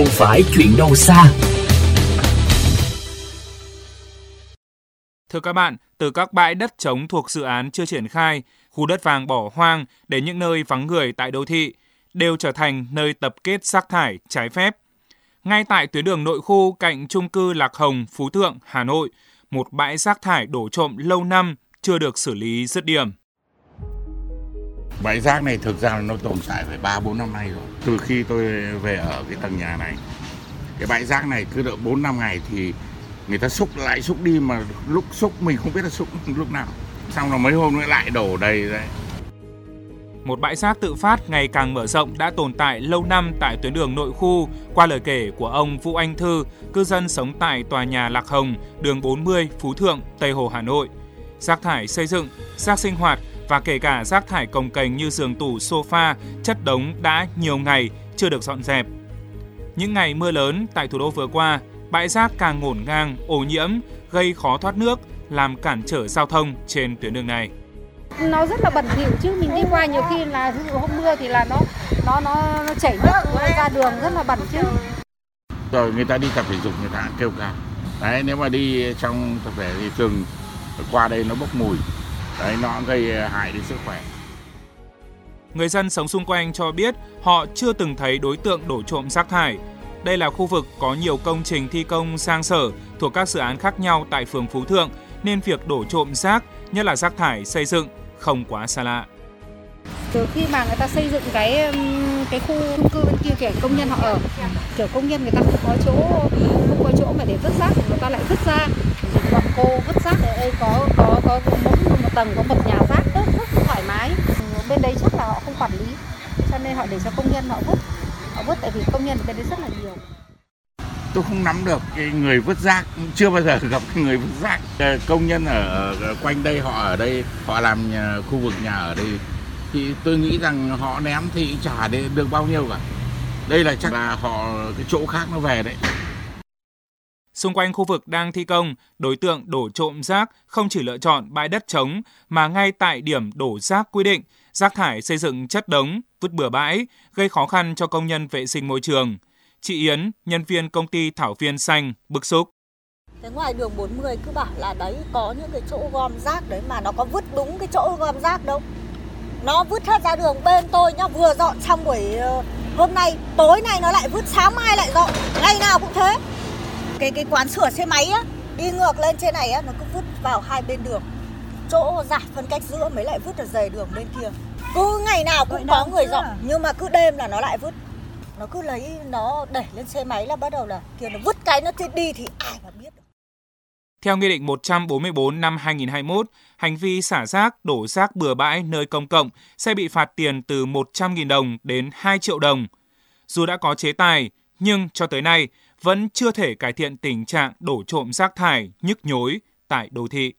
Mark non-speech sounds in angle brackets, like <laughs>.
không phải chuyện đâu xa. Thưa các bạn, từ các bãi đất trống thuộc dự án chưa triển khai, khu đất vàng bỏ hoang đến những nơi vắng người tại đô thị đều trở thành nơi tập kết rác thải trái phép. Ngay tại tuyến đường nội khu cạnh trung cư Lạc Hồng, Phú Thượng, Hà Nội, một bãi rác thải đổ trộm lâu năm chưa được xử lý dứt điểm. Bãi rác này thực ra là nó tồn tại phải 3 4 năm nay rồi. Từ khi tôi về ở cái tầng nhà này, cái bãi rác này cứ đợi 4 năm ngày thì người ta xúc lại xúc đi mà lúc xúc mình không biết là xúc <laughs> lúc nào. Xong là mấy hôm nữa lại đổ đầy đấy. Một bãi rác tự phát ngày càng mở rộng đã tồn tại lâu năm tại tuyến đường nội khu qua lời kể của ông Vũ Anh Thư, cư dân sống tại tòa nhà Lạc Hồng, đường 40, Phú Thượng, Tây Hồ, Hà Nội. Rác thải xây dựng, rác sinh hoạt và kể cả rác thải cồng kềnh như giường tủ, sofa, chất đống đã nhiều ngày chưa được dọn dẹp. Những ngày mưa lớn tại thủ đô vừa qua, bãi rác càng ngổn ngang, ô nhiễm, gây khó thoát nước, làm cản trở giao thông trên tuyến đường này. Nó rất là bẩn thỉu chứ mình đi qua nhiều khi là ví dụ hôm mưa thì là nó nó nó, nó chảy nước nó ra đường rất là bẩn chứ. Rồi người ta đi tập thể dục người ta kêu ca. Đấy nếu mà đi trong tập thể thì thường qua đây nó bốc mùi. Đấy nó gây hại đến sức khỏe. Người dân sống xung quanh cho biết họ chưa từng thấy đối tượng đổ trộm rác thải. Đây là khu vực có nhiều công trình thi công sang sở thuộc các dự án khác nhau tại phường Phú Thượng, nên việc đổ trộm rác, nhất là rác thải xây dựng, không quá xa lạ. Từ khi mà người ta xây dựng cái cái khu chung cư bên kia kiểu công nhân họ ở, kiểu công nhân người ta không có chỗ không có chỗ mà để vứt rác thì người ta lại vứt ra. Bọn cô vứt rác ở đây có có có mỗi một tầng có một nhà rác rất rất thoải mái. Bên đấy chắc là họ không quản lý, cho nên họ để cho công nhân họ vứt. Họ vứt tại vì công nhân bên đấy rất là nhiều. Tôi không nắm được cái người vứt rác chưa bao giờ <laughs> gặp cái người vứt rác. Ờ, công nhân ở, ờ, quanh đây họ ở đây họ làm nhà, khu vực nhà ở đây. Thì tôi nghĩ rằng họ ném thì chả được bao nhiêu cả. Đây là chắc là họ cái chỗ khác nó về đấy. Xung quanh khu vực đang thi công, đối tượng đổ trộm rác không chỉ lựa chọn bãi đất trống mà ngay tại điểm đổ rác quy định, rác thải xây dựng chất đống, vứt bừa bãi, gây khó khăn cho công nhân vệ sinh môi trường. Chị Yến, nhân viên công ty Thảo Viên Xanh, bức xúc. Thế ngoài đường 40 cứ bảo là đấy có những cái chỗ gom rác đấy mà nó có vứt đúng cái chỗ gom rác đâu. Nó vứt hết ra đường bên tôi nhá, vừa dọn xong buổi ờ, hôm nay, tối nay nó lại vứt, sáng mai lại dọn, ngày nào cũng thế. Cái cái quán sửa xe máy á, đi ngược lên trên này á, nó cứ vứt vào hai bên đường. Chỗ giải phân cách giữa mới lại vứt ở dề đường bên kia. Cứ ngày nào cũng có người dọn, nhưng mà cứ đêm là nó lại vứt nó cứ lấy nó đẩy lên xe máy là bắt đầu là kia nó vứt cái nó đi thì ai mà biết được. Theo Nghị định 144 năm 2021, hành vi xả rác, đổ rác bừa bãi nơi công cộng sẽ bị phạt tiền từ 100.000 đồng đến 2 triệu đồng. Dù đã có chế tài, nhưng cho tới nay vẫn chưa thể cải thiện tình trạng đổ trộm rác thải, nhức nhối tại đô thị.